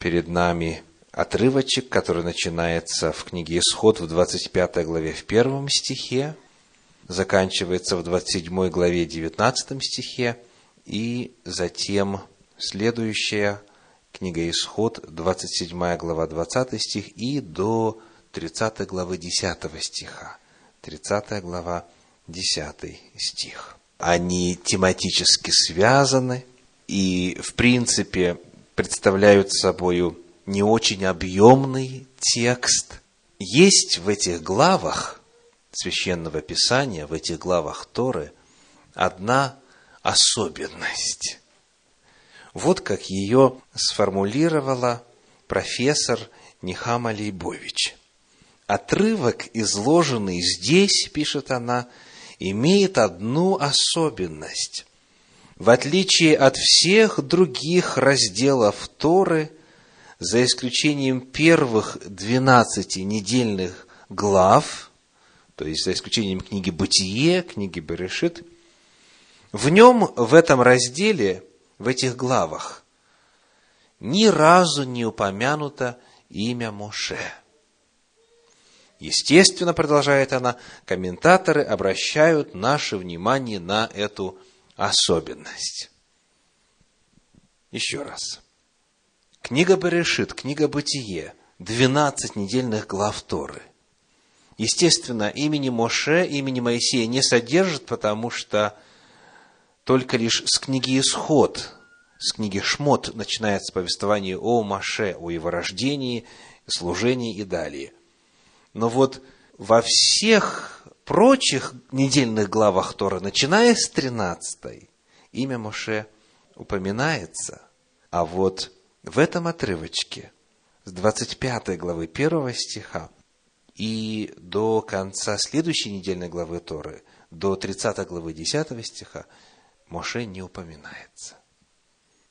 перед нами отрывочек, который начинается в книге Исход в 25 главе в первом стихе, заканчивается в 27 главе 19 стихе, и затем следующая книга Исход, 27 глава 20 стих и до 30 главы 10 стиха. 30 глава 10 стих. Они тематически связаны и, в принципе, представляют собой не очень объемный текст. Есть в этих главах Священного Писания, в этих главах Торы, одна особенность. Вот как ее сформулировала профессор Нихама Лейбович. Отрывок, изложенный здесь, пишет она, имеет одну особенность. В отличие от всех других разделов Торы, за исключением первых двенадцати недельных глав, то есть за исключением книги Бытие, книги Берешит, в нем, в этом разделе, в этих главах, ни разу не упомянуто имя Моше – Естественно, продолжает она, комментаторы обращают наше внимание на эту особенность. Еще раз. Книга Берешит, книга Бытие, 12 недельных глав Торы. Естественно, имени Моше, имени Моисея не содержит, потому что только лишь с книги Исход, с книги Шмот начинается повествование о Моше, о его рождении, служении и далее – но вот во всех прочих недельных главах Тора, начиная с 13, имя Моше упоминается. А вот в этом отрывочке, с 25 главы 1 стиха и до конца следующей недельной главы Торы, до 30 главы 10 стиха, Моше не упоминается.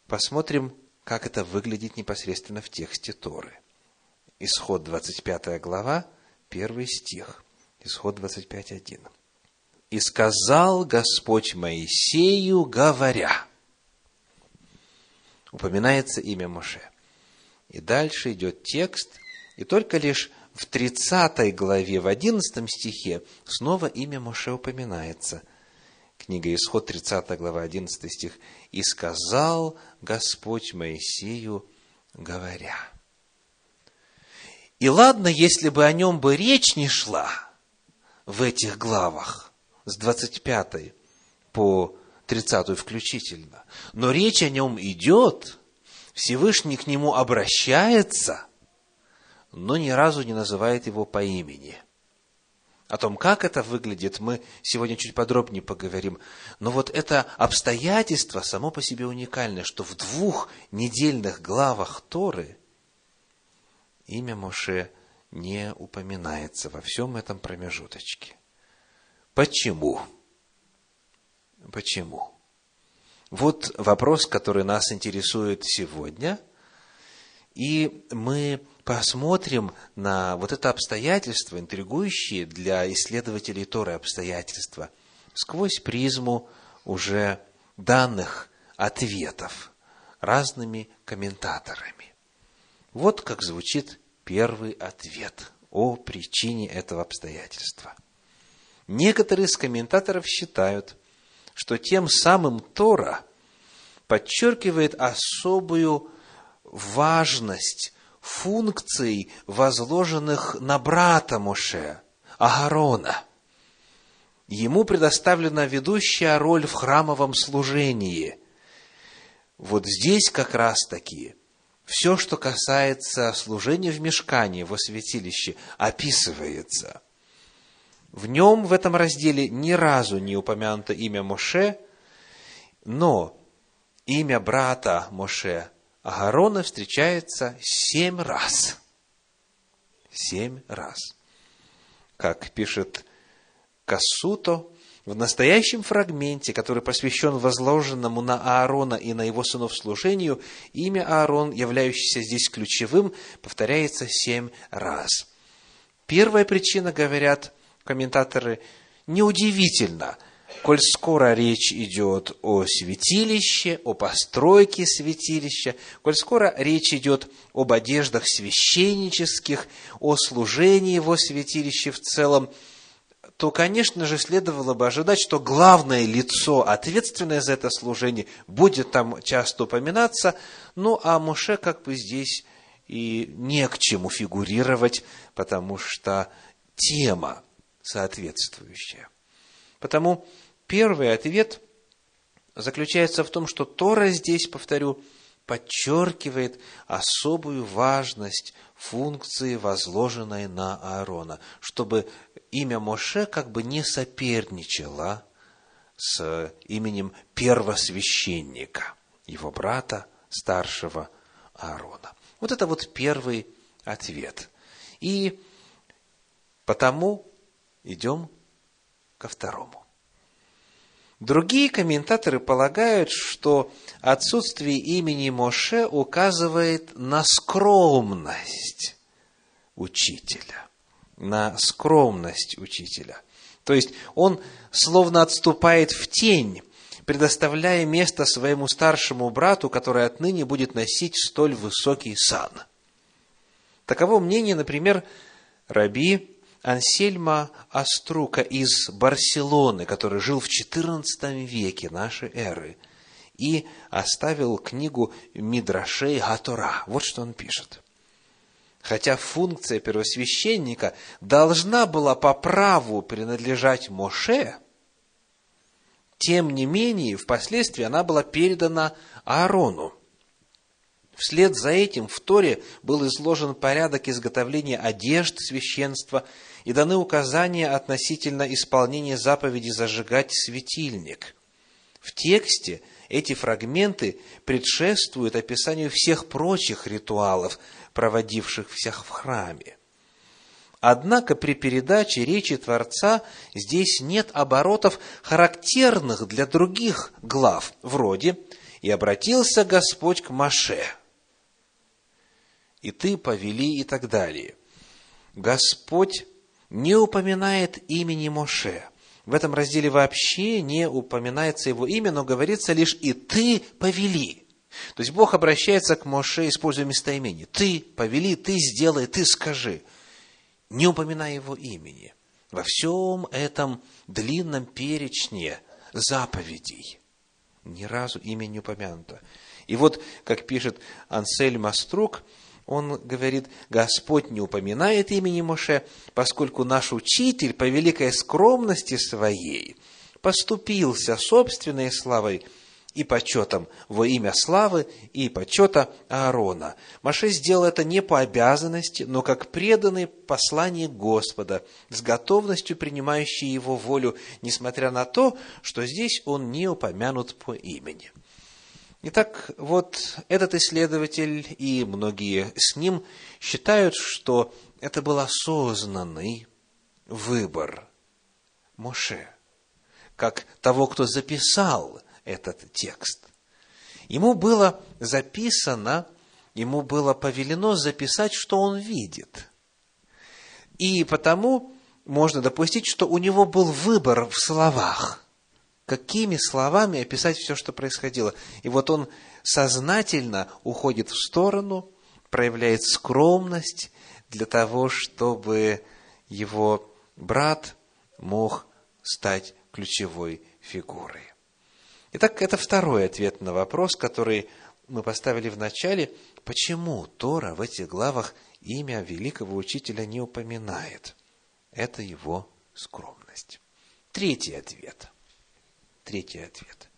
Посмотрим, как это выглядит непосредственно в тексте Торы. Исход 25 глава, Первый стих, исход 25.1. «И сказал Господь Моисею, говоря». Упоминается имя Моше. И дальше идет текст, и только лишь в 30 главе, в 11 стихе, снова имя Моше упоминается. Книга Исход, 30 глава, 11 стих. «И сказал Господь Моисею, говоря». И ладно, если бы о нем бы речь не шла в этих главах, с 25 по 30 включительно, но речь о нем идет, Всевышний к нему обращается, но ни разу не называет его по имени. О том, как это выглядит, мы сегодня чуть подробнее поговорим. Но вот это обстоятельство само по себе уникальное, что в двух недельных главах Торы имя Моше не упоминается во всем этом промежуточке. Почему? Почему? Вот вопрос, который нас интересует сегодня, и мы посмотрим на вот это обстоятельство, интригующее для исследователей Торы обстоятельства, сквозь призму уже данных ответов разными комментаторами. Вот как звучит первый ответ о причине этого обстоятельства. Некоторые из комментаторов считают, что тем самым Тора подчеркивает особую важность функций, возложенных на брата Моше, Агарона. Ему предоставлена ведущая роль в храмовом служении. Вот здесь как раз-таки все, что касается служения в мешкане, во святилище, описывается. В нем, в этом разделе, ни разу не упомянуто имя Моше, но имя брата Моше Агарона встречается семь раз. Семь раз. Как пишет Касуто, в настоящем фрагменте, который посвящен возложенному на Аарона и на его сынов служению, имя Аарон, являющееся здесь ключевым, повторяется семь раз. Первая причина, говорят комментаторы, неудивительно. коль скоро речь идет о святилище, о постройке святилища, коль скоро речь идет об одеждах священнических, о служении его святилища в целом, то, конечно же, следовало бы ожидать, что главное лицо, ответственное за это служение, будет там часто упоминаться, ну, а Моше как бы здесь и не к чему фигурировать, потому что тема соответствующая. Потому первый ответ заключается в том, что Тора здесь, повторю, подчеркивает особую важность функции, возложенной на Аарона, чтобы имя Моше как бы не соперничало с именем первосвященника, его брата, старшего Аарона. Вот это вот первый ответ. И потому идем ко второму. Другие комментаторы полагают, что отсутствие имени Моше указывает на скромность учителя. На скромность учителя. То есть он словно отступает в тень, предоставляя место своему старшему брату, который отныне будет носить столь высокий сан. Таково мнение, например, Раби Ансельма Аструка из Барселоны, который жил в XIV веке нашей эры и оставил книгу Мидрашей Гатора. Вот что он пишет. Хотя функция первосвященника должна была по праву принадлежать Моше, тем не менее, впоследствии она была передана Аарону. Вслед за этим в Торе был изложен порядок изготовления одежд священства и даны указания относительно исполнения заповеди зажигать светильник. В тексте эти фрагменты предшествуют описанию всех прочих ритуалов, проводивших всех в храме. Однако при передаче речи Творца здесь нет оборотов, характерных для других глав, вроде «И обратился Господь к Маше», «И ты повели» и так далее. Господь не упоминает имени Моше. В этом разделе вообще не упоминается его имя, но говорится лишь «и ты повели». То есть Бог обращается к Моше, используя местоимение. Ты повели, ты сделай, ты скажи. Не упоминая его имени. Во всем этом длинном перечне заповедей ни разу имя не упомянуто. И вот, как пишет Ансель Маструк, он говорит, Господь не упоминает имени Моше, поскольку наш учитель по великой скромности своей поступился собственной славой и почетом во имя славы и почета Аарона. Моше сделал это не по обязанности, но как преданный послание Господа, с готовностью принимающий его волю, несмотря на то, что здесь он не упомянут по имени. Итак, вот этот исследователь и многие с ним считают, что это был осознанный выбор Моше, как того, кто записал этот текст. Ему было записано, ему было повелено записать, что он видит. И потому можно допустить, что у него был выбор в словах – какими словами описать все, что происходило. И вот он сознательно уходит в сторону, проявляет скромность для того, чтобы его брат мог стать ключевой фигурой. Итак, это второй ответ на вопрос, который мы поставили в начале. Почему Тора в этих главах имя великого учителя не упоминает? Это его скромность. Третий ответ – третий ответ.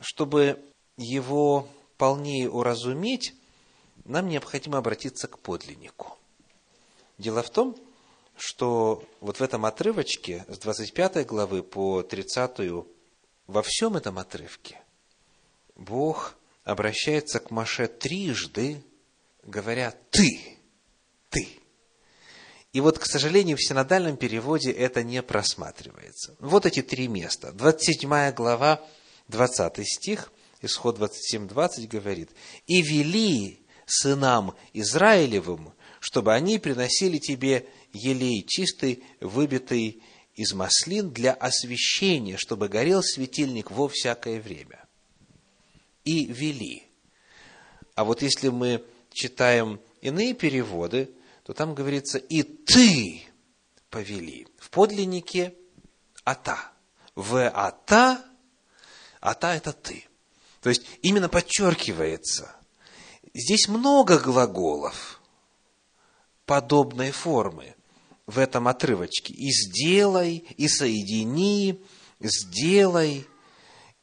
Чтобы его полнее уразуметь, нам необходимо обратиться к подлиннику. Дело в том, что вот в этом отрывочке с 25 главы по 30 во всем этом отрывке Бог обращается к Маше трижды, говоря «ты», «ты». И вот, к сожалению, в синодальном переводе это не просматривается. Вот эти три места. 27 глава, 20 стих, исход 27-20 говорит, «И вели сынам Израилевым, чтобы они приносили тебе елей чистый, выбитый из маслин для освещения, чтобы горел светильник во всякое время. И вели. А вот если мы читаем иные переводы, то там говорится «и ты повели». В подлиннике «ата». В «ата» «ата» – это «ты». То есть, именно подчеркивается, здесь много глаголов подобной формы в этом отрывочке. И сделай, и соедини, сделай,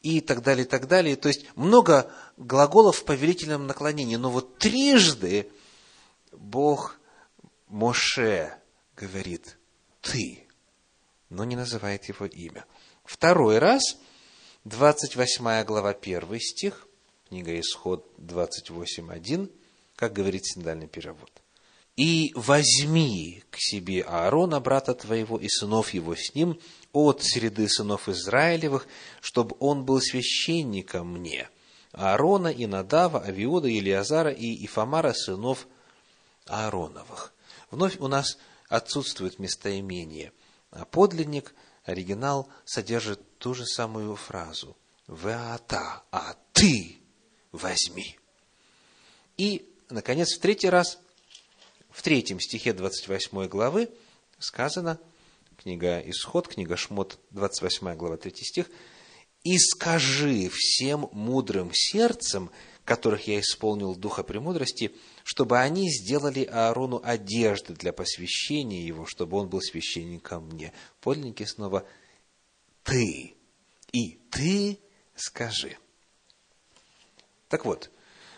и так далее, и так далее. То есть, много глаголов в повелительном наклонении. Но вот трижды Бог Моше говорит «ты», но не называет его имя. Второй раз – 28 глава, 1 стих, книга Исход 28.1, как говорит синодальный перевод. «И возьми к себе Аарона, брата твоего, и сынов его с ним, от среды сынов Израилевых, чтобы он был священником мне, Аарона, и Надава, Авиода, Илиазара и Ифамара, сынов Аароновых». Вновь у нас отсутствует местоимение, а подлинник, оригинал, содержит ту же самую фразу. Веата, а ты возьми. И, наконец, в третий раз, в третьем стихе 28 главы сказано, книга Исход, книга Шмот, 28 глава, 3 стих, «И скажи всем мудрым сердцем, которых я исполнил духа премудрости, чтобы они сделали Аарону одежды для посвящения его, чтобы он был священником мне». Подлинники снова ты, и ты скажи. Так вот,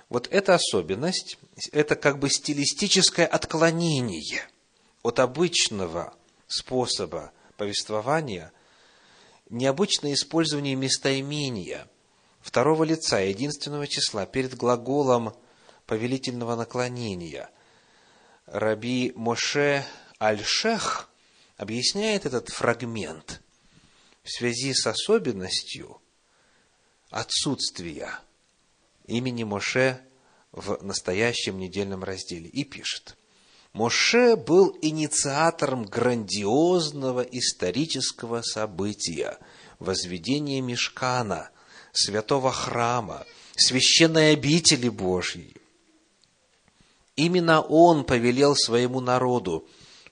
вот эта особенность, это как бы стилистическое отклонение от обычного способа повествования, необычное использование местоимения второго лица, единственного числа, перед глаголом повелительного наклонения. Раби Моше Аль-Шех объясняет этот фрагмент в связи с особенностью отсутствия имени Моше в настоящем недельном разделе и пишет. Моше был инициатором грандиозного исторического события – возведения Мешкана, святого храма, священной обители Божьей. Именно он повелел своему народу,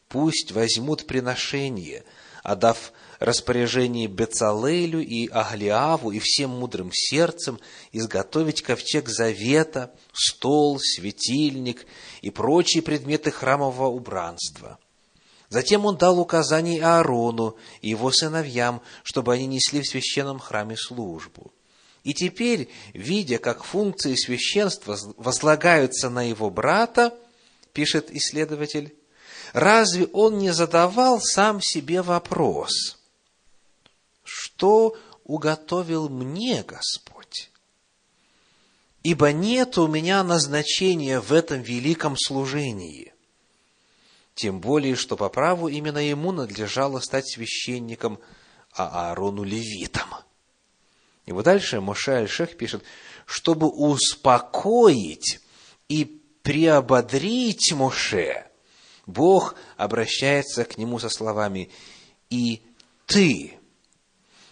пусть возьмут приношение, отдав распоряжении Бецалелю и Аглиаву и всем мудрым сердцем изготовить ковчег завета, стол, светильник и прочие предметы храмового убранства. Затем он дал указание Аарону и его сыновьям, чтобы они несли в священном храме службу. И теперь, видя, как функции священства возлагаются на его брата, пишет исследователь, разве он не задавал сам себе вопрос, что уготовил мне Господь. Ибо нет у меня назначения в этом великом служении. Тем более, что по праву именно ему надлежало стать священником, а Аарону левитом. И вот дальше Моше Аль-Шех пишет, чтобы успокоить и приободрить Моше, Бог обращается к нему со словами «И ты,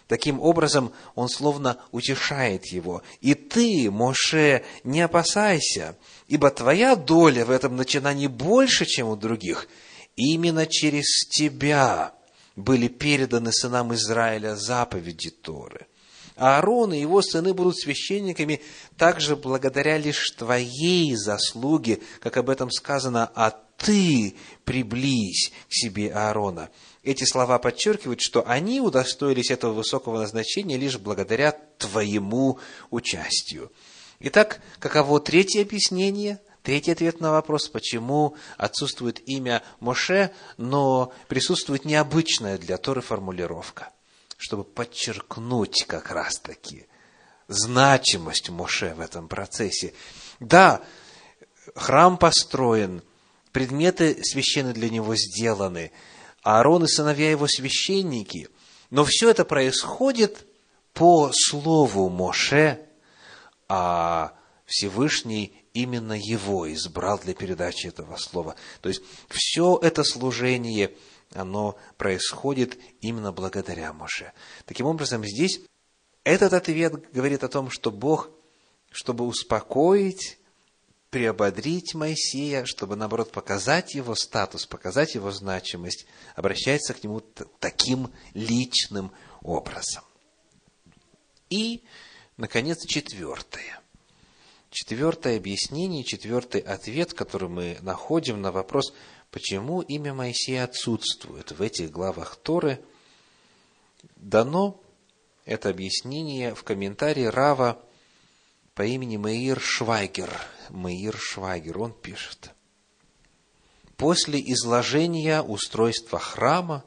Таким образом, он словно утешает его. И ты, Моше, не опасайся, ибо твоя доля в этом начинании больше, чем у других. Именно через тебя были переданы сынам Израиля заповеди Торы. А Аарон и его сыны будут священниками также благодаря лишь твоей заслуге, как об этом сказано, а ты приблизь к себе Аарона. Эти слова подчеркивают, что они удостоились этого высокого назначения лишь благодаря твоему участию. Итак, каково третье объяснение, третий ответ на вопрос, почему отсутствует имя Моше, но присутствует необычная для Торы формулировка, чтобы подчеркнуть как раз-таки значимость Моше в этом процессе. Да, храм построен, предметы священные для него сделаны – Аарон и сыновья его священники. Но все это происходит по слову Моше, а Всевышний именно его избрал для передачи этого слова. То есть, все это служение, оно происходит именно благодаря Моше. Таким образом, здесь этот ответ говорит о том, что Бог, чтобы успокоить, приободрить Моисея, чтобы, наоборот, показать его статус, показать его значимость, обращается к нему таким личным образом. И, наконец, четвертое. Четвертое объяснение, четвертый ответ, который мы находим на вопрос, почему имя Моисея отсутствует в этих главах Торы, дано это объяснение в комментарии Рава по имени Меир Швайгер. Меир Швайгер, он пишет. После изложения устройства храма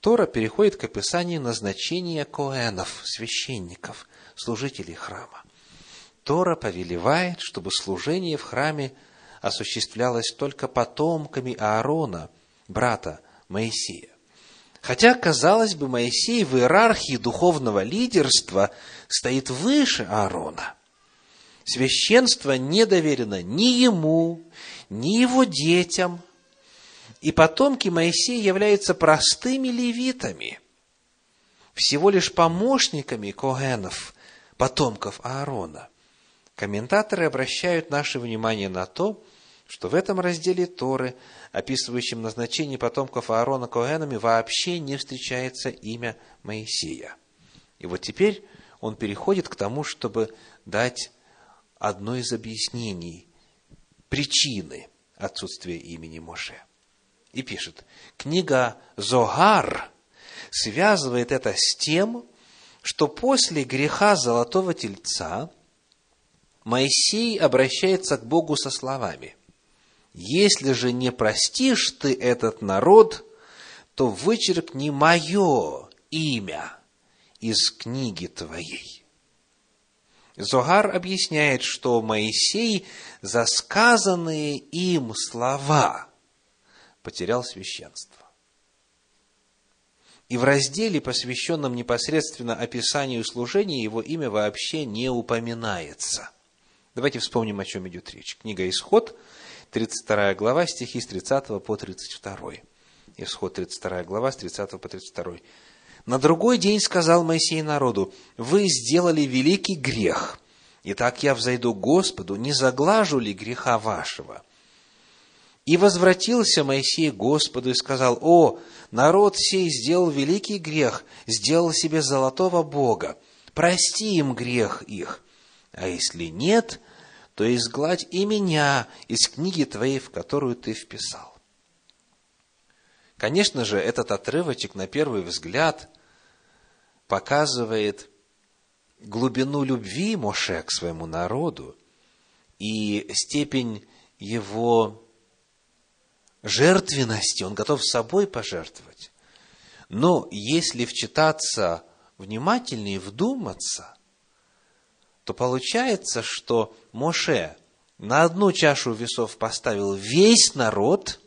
Тора переходит к описанию назначения коэнов, священников, служителей храма. Тора повелевает, чтобы служение в храме осуществлялось только потомками Аарона, брата Моисея. Хотя, казалось бы, Моисей в иерархии духовного лидерства стоит выше Аарона. Священство не доверено ни ему, ни его детям. И потомки Моисея являются простыми левитами, всего лишь помощниками Когенов, потомков Аарона. Комментаторы обращают наше внимание на то, что в этом разделе Торы, описывающем назначение потомков Аарона Коэнами, вообще не встречается имя Моисея. И вот теперь он переходит к тому, чтобы дать одно из объяснений причины отсутствия имени Моше. И пишет, книга Зогар связывает это с тем, что после греха золотого тельца Моисей обращается к Богу со словами – если же не простишь ты этот народ, то вычеркни мое имя из книги твоей. Зогар объясняет, что Моисей за сказанные им слова потерял священство. И в разделе, посвященном непосредственно описанию служения, его имя вообще не упоминается. Давайте вспомним, о чем идет речь. Книга «Исход», 32 глава, стихи с 30 по 32. Исход 32 глава, с 30 по 32. На другой день сказал Моисей народу, «Вы сделали великий грех. Итак, я взойду к Господу, не заглажу ли греха вашего?» И возвратился Моисей к Господу и сказал, «О, народ сей сделал великий грех, сделал себе золотого Бога. Прости им грех их. А если нет, то изгладь и меня из книги твоей, в которую ты вписал. Конечно же, этот отрывочек на первый взгляд показывает глубину любви Моше к своему народу и степень его жертвенности, он готов собой пожертвовать. Но если вчитаться внимательнее, вдуматься, то получается, что Моше на одну чашу весов поставил весь народ,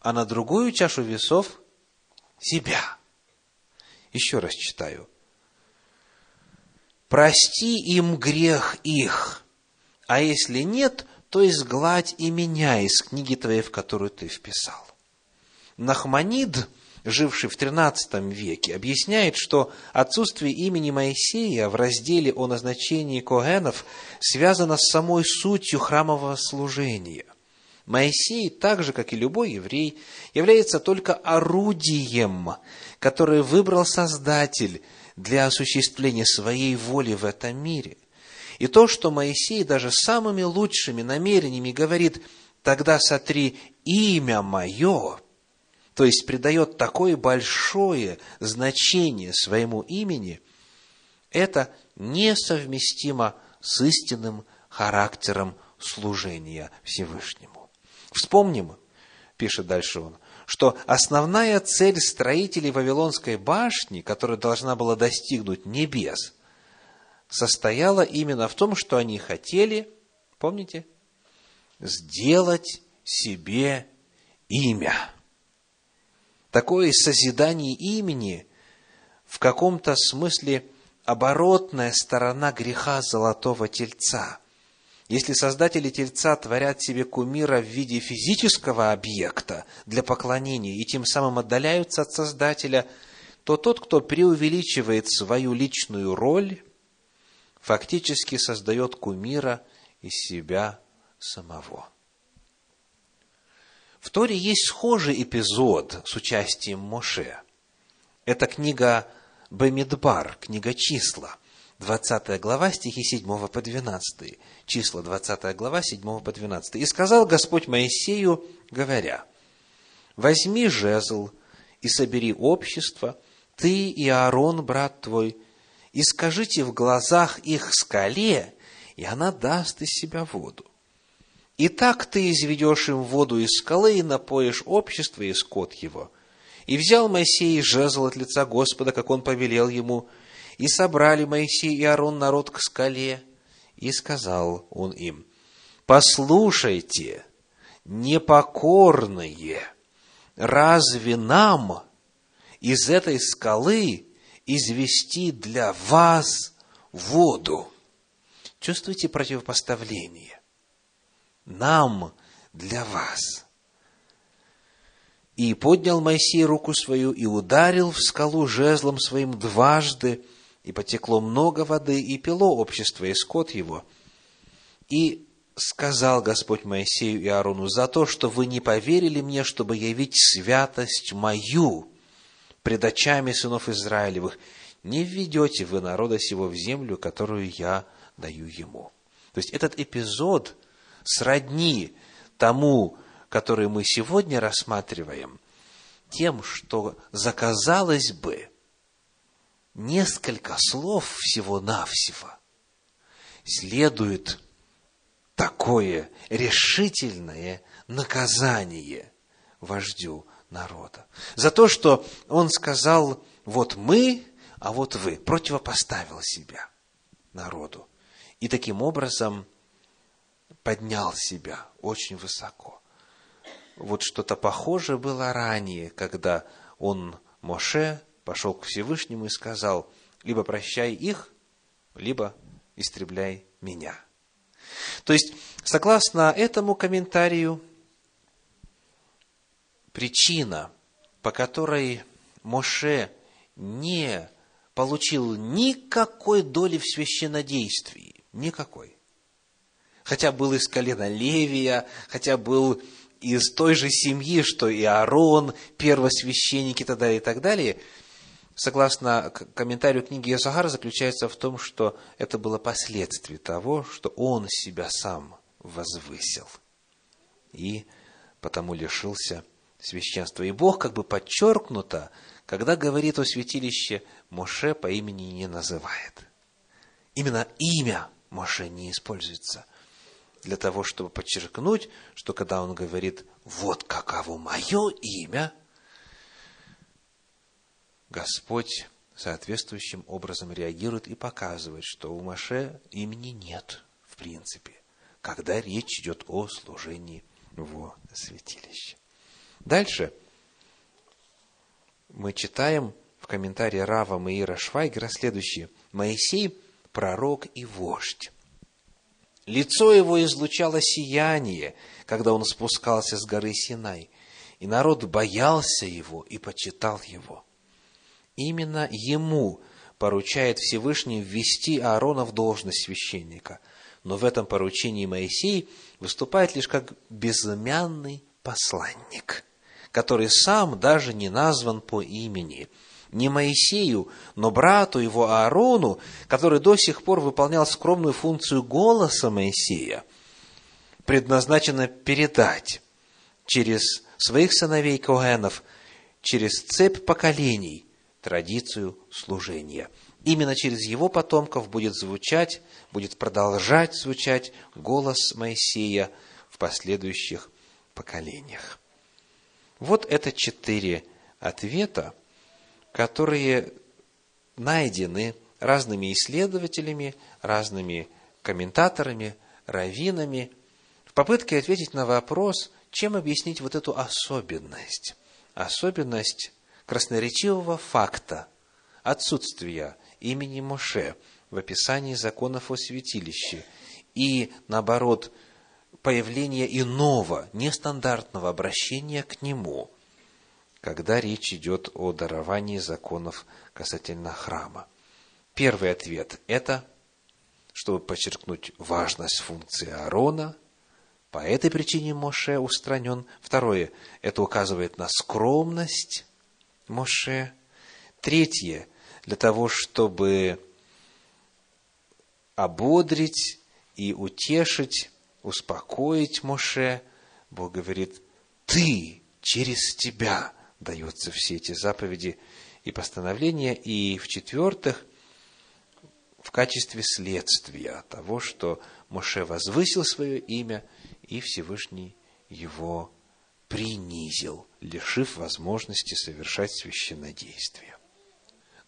а на другую чашу весов себя. Еще раз читаю. Прости им грех их, а если нет, то изгладь и меня из книги твоей, в которую ты вписал. Нахманид живший в XIII веке, объясняет, что отсутствие имени Моисея в разделе о назначении Коэнов связано с самой сутью храмового служения. Моисей, так же, как и любой еврей, является только орудием, которое выбрал Создатель для осуществления своей воли в этом мире. И то, что Моисей даже самыми лучшими намерениями говорит «тогда сотри имя мое», то есть придает такое большое значение своему имени, это несовместимо с истинным характером служения Всевышнему. Вспомним, пишет дальше он, что основная цель строителей Вавилонской башни, которая должна была достигнуть небес, состояла именно в том, что они хотели, помните, сделать себе имя – такое созидание имени в каком-то смысле оборотная сторона греха золотого тельца. Если создатели тельца творят себе кумира в виде физического объекта для поклонения и тем самым отдаляются от Создателя, то тот, кто преувеличивает свою личную роль, фактически создает кумира из себя самого. В Торе есть схожий эпизод с участием Моше. Это книга Бемидбар, книга числа, 20 глава, стихи 7 по 12. Числа, 20 глава, 7 по 12. «И сказал Господь Моисею, говоря, «Возьми жезл и собери общество, ты и Аарон, брат твой, и скажите в глазах их скале, и она даст из себя воду. И так ты изведешь им воду из скалы и напоишь общество и скот его. И взял Моисей жезл от лица Господа, как он повелел ему, и собрали Моисей и Аарон народ к скале, и сказал он им, «Послушайте, непокорные, разве нам из этой скалы извести для вас воду?» Чувствуете противопоставление? Нам, для вас. И поднял Моисей руку свою и ударил в скалу жезлом своим дважды, и потекло много воды, и пило общество и скот его. И сказал Господь Моисею и Аарону, за то, что вы не поверили мне, чтобы явить святость мою пред очами сынов Израилевых, не введете вы народа сего в землю, которую я даю ему. То есть этот эпизод – сродни тому, который мы сегодня рассматриваем, тем, что заказалось бы несколько слов всего-навсего, следует такое решительное наказание вождю народа. За то, что он сказал, вот мы, а вот вы, противопоставил себя народу. И таким образом поднял себя очень высоко. Вот что-то похожее было ранее, когда он, Моше, пошел к Всевышнему и сказал, либо прощай их, либо истребляй меня. То есть, согласно этому комментарию, причина, по которой Моше не получил никакой доли в священнодействии, никакой, хотя был из колена Левия, хотя был из той же семьи, что и Аарон, первосвященники и так далее, и так далее, согласно комментарию книги Йосахара, заключается в том, что это было последствие того, что он себя сам возвысил. И потому лишился священства. И Бог как бы подчеркнуто, когда говорит о святилище, Моше по имени не называет. Именно имя Моше не используется – для того, чтобы подчеркнуть, что когда он говорит «вот каково мое имя», Господь соответствующим образом реагирует и показывает, что у Маше имени нет, в принципе, когда речь идет о служении в святилище. Дальше мы читаем в комментарии Рава Маира Швайгера следующее. Моисей – пророк и вождь. Лицо его излучало сияние, когда он спускался с горы Синай, и народ боялся его и почитал его. Именно ему поручает Всевышний ввести Аарона в должность священника, но в этом поручении Моисей выступает лишь как безымянный посланник, который сам даже не назван по имени – не Моисею, но брату его Аарону, который до сих пор выполнял скромную функцию голоса Моисея, предназначено передать через своих сыновей Коэнов, через цепь поколений традицию служения. Именно через его потомков будет звучать, будет продолжать звучать голос Моисея в последующих поколениях. Вот это четыре ответа – которые найдены разными исследователями, разными комментаторами, раввинами, в попытке ответить на вопрос, чем объяснить вот эту особенность, особенность красноречивого факта отсутствия имени Моше в описании законов о святилище и, наоборот, появление иного, нестандартного обращения к Нему, когда речь идет о даровании законов касательно храма. Первый ответ – это, чтобы подчеркнуть важность функции Аарона, по этой причине Моше устранен. Второе – это указывает на скромность Моше. Третье – для того, чтобы ободрить и утешить, успокоить Моше, Бог говорит, ты, через тебя даются все эти заповеди и постановления. И в-четвертых, в качестве следствия того, что Моше возвысил свое имя, и Всевышний его принизил, лишив возможности совершать священнодействие.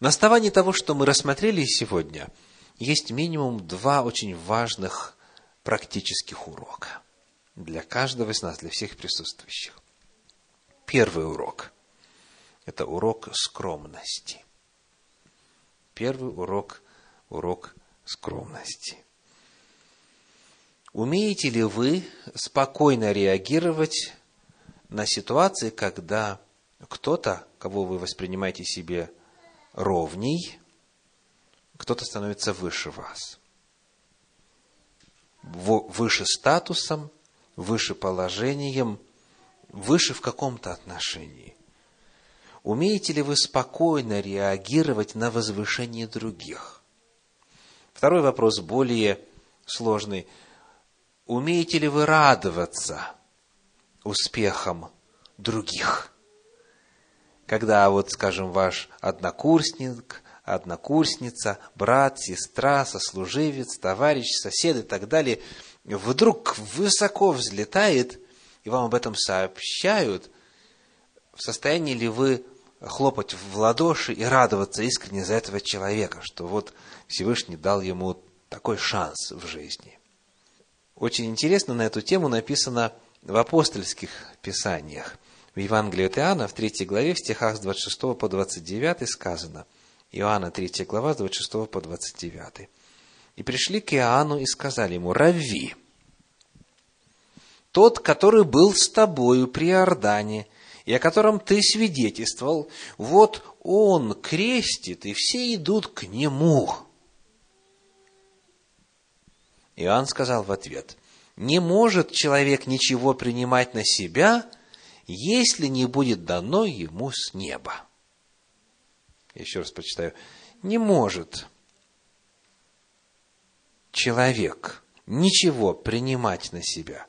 На основании того, что мы рассмотрели сегодня – есть минимум два очень важных практических урока для каждого из нас, для всех присутствующих. Первый урок – это урок скромности. Первый урок – урок скромности. Умеете ли вы спокойно реагировать на ситуации, когда кто-то, кого вы воспринимаете себе ровней, кто-то становится выше вас. Выше статусом, выше положением, выше в каком-то отношении. Умеете ли вы спокойно реагировать на возвышение других? Второй вопрос более сложный. Умеете ли вы радоваться успехам других? Когда вот, скажем, ваш однокурсник, однокурсница, брат, сестра, сослуживец, товарищ, сосед и так далее, вдруг высоко взлетает, и вам об этом сообщают, в состоянии ли вы хлопать в ладоши и радоваться искренне за этого человека, что вот Всевышний дал ему такой шанс в жизни. Очень интересно на эту тему написано в апостольских писаниях. В Евангелии от Иоанна, в третьей главе, в стихах с 26 по 29 сказано – Иоанна 3 глава, с 26 по 29. «И пришли к Иоанну и сказали ему, «Равви, тот, который был с тобою при Иордане, и о котором ты свидетельствовал, вот он крестит, и все идут к нему». Иоанн сказал в ответ, «Не может человек ничего принимать на себя, если не будет дано ему с неба» еще раз прочитаю, не может человек ничего принимать на себя,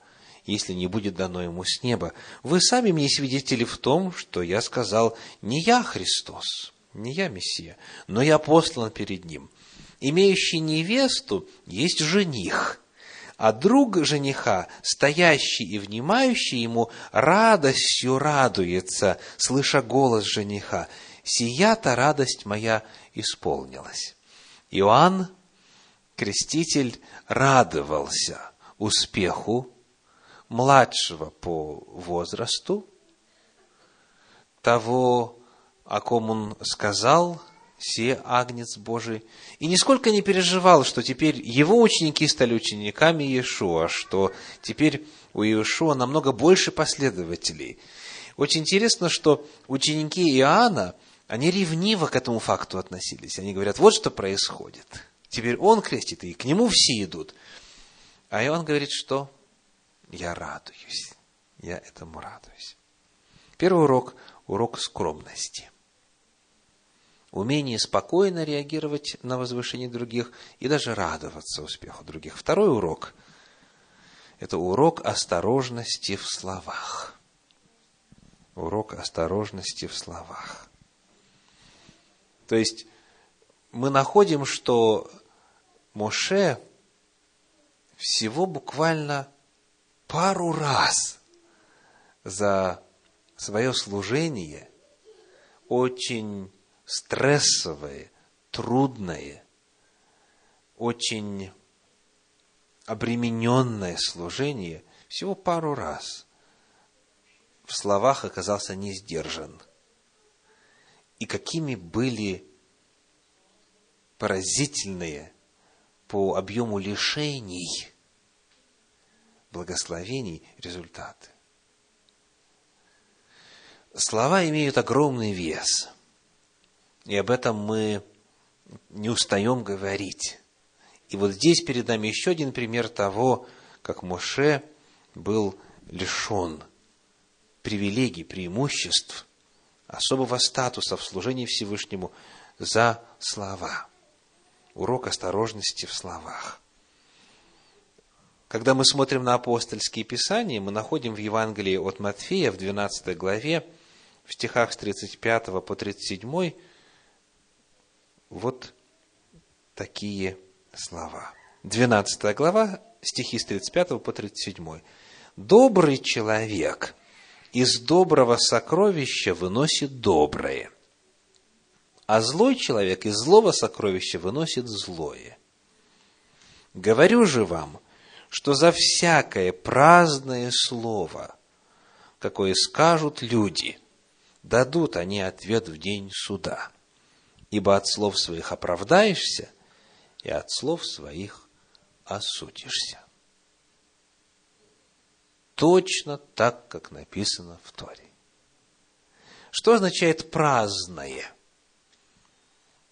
если не будет дано ему с неба. Вы сами мне свидетели в том, что я сказал, не я Христос, не я Мессия, но я послан перед ним. Имеющий невесту есть жених, а друг жениха, стоящий и внимающий ему, радостью радуется, слыша голос жениха сия-то радость моя исполнилась. Иоанн, креститель, радовался успеху младшего по возрасту, того, о ком он сказал, се агнец Божий, и нисколько не переживал, что теперь его ученики стали учениками Иешуа, что теперь у Иешуа намного больше последователей. Очень интересно, что ученики Иоанна – они ревниво к этому факту относились. Они говорят, вот что происходит. Теперь он крестит, и к нему все идут. А Иоанн говорит, что я радуюсь. Я этому радуюсь. Первый урок – урок скромности. Умение спокойно реагировать на возвышение других и даже радоваться успеху других. Второй урок – это урок осторожности в словах. Урок осторожности в словах. То есть, мы находим, что Моше всего буквально пару раз за свое служение очень стрессовое, трудное, очень обремененное служение всего пару раз в словах оказался не сдержан – и какими были поразительные по объему лишений благословений результаты. Слова имеют огромный вес. И об этом мы не устаем говорить. И вот здесь перед нами еще один пример того, как Моше был лишен привилегий, преимуществ, особого статуса в служении Всевышнему за слова. Урок осторожности в словах. Когда мы смотрим на апостольские писания, мы находим в Евангелии от Матфея в 12 главе, в стихах с 35 по 37, вот такие слова. 12 глава, стихи с 35 по 37. «Добрый человек из доброго сокровища выносит доброе, а злой человек из злого сокровища выносит злое. Говорю же вам, что за всякое праздное слово, какое скажут люди, дадут они ответ в день суда. Ибо от слов своих оправдаешься, и от слов своих осудишься точно так, как написано в Торе. Что означает праздное?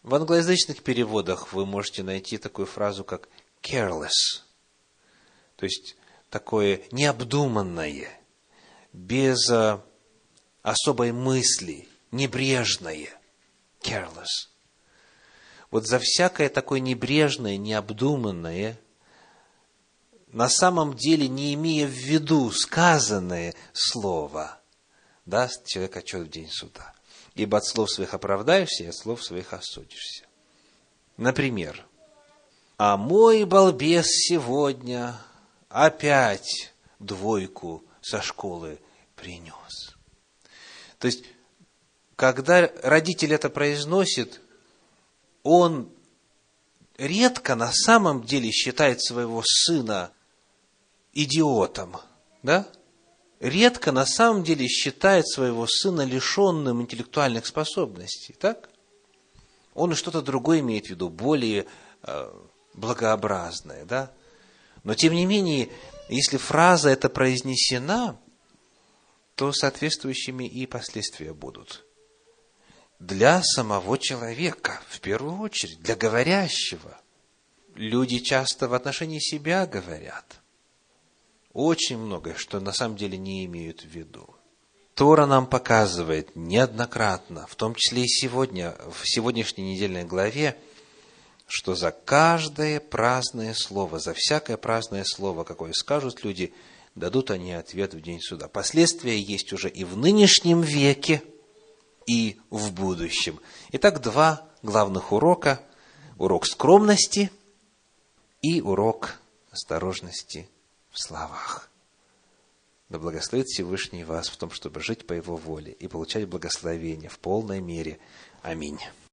В англоязычных переводах вы можете найти такую фразу, как careless, то есть такое необдуманное, без а, особой мысли, небрежное, careless. Вот за всякое такое небрежное, необдуманное на самом деле не имея в виду сказанное слово, даст человек отчет в день суда. Ибо от слов своих оправдаешься, и от слов своих осудишься. Например, а мой балбес сегодня опять двойку со школы принес. То есть, когда родитель это произносит, он редко на самом деле считает своего сына идиотом, да? Редко на самом деле считает своего сына лишенным интеллектуальных способностей, так? Он что-то другое имеет в виду, более э, благообразное, да? Но тем не менее, если фраза эта произнесена, то соответствующими и последствия будут. Для самого человека, в первую очередь, для говорящего. Люди часто в отношении себя говорят – очень многое, что на самом деле не имеют в виду. Тора нам показывает неоднократно, в том числе и сегодня, в сегодняшней недельной главе, что за каждое праздное слово, за всякое праздное слово, какое скажут люди, дадут они ответ в день суда. Последствия есть уже и в нынешнем веке, и в будущем. Итак, два главных урока. Урок скромности и урок осторожности в словах. Да благословит Всевышний вас в том, чтобы жить по Его воле и получать благословение в полной мере. Аминь.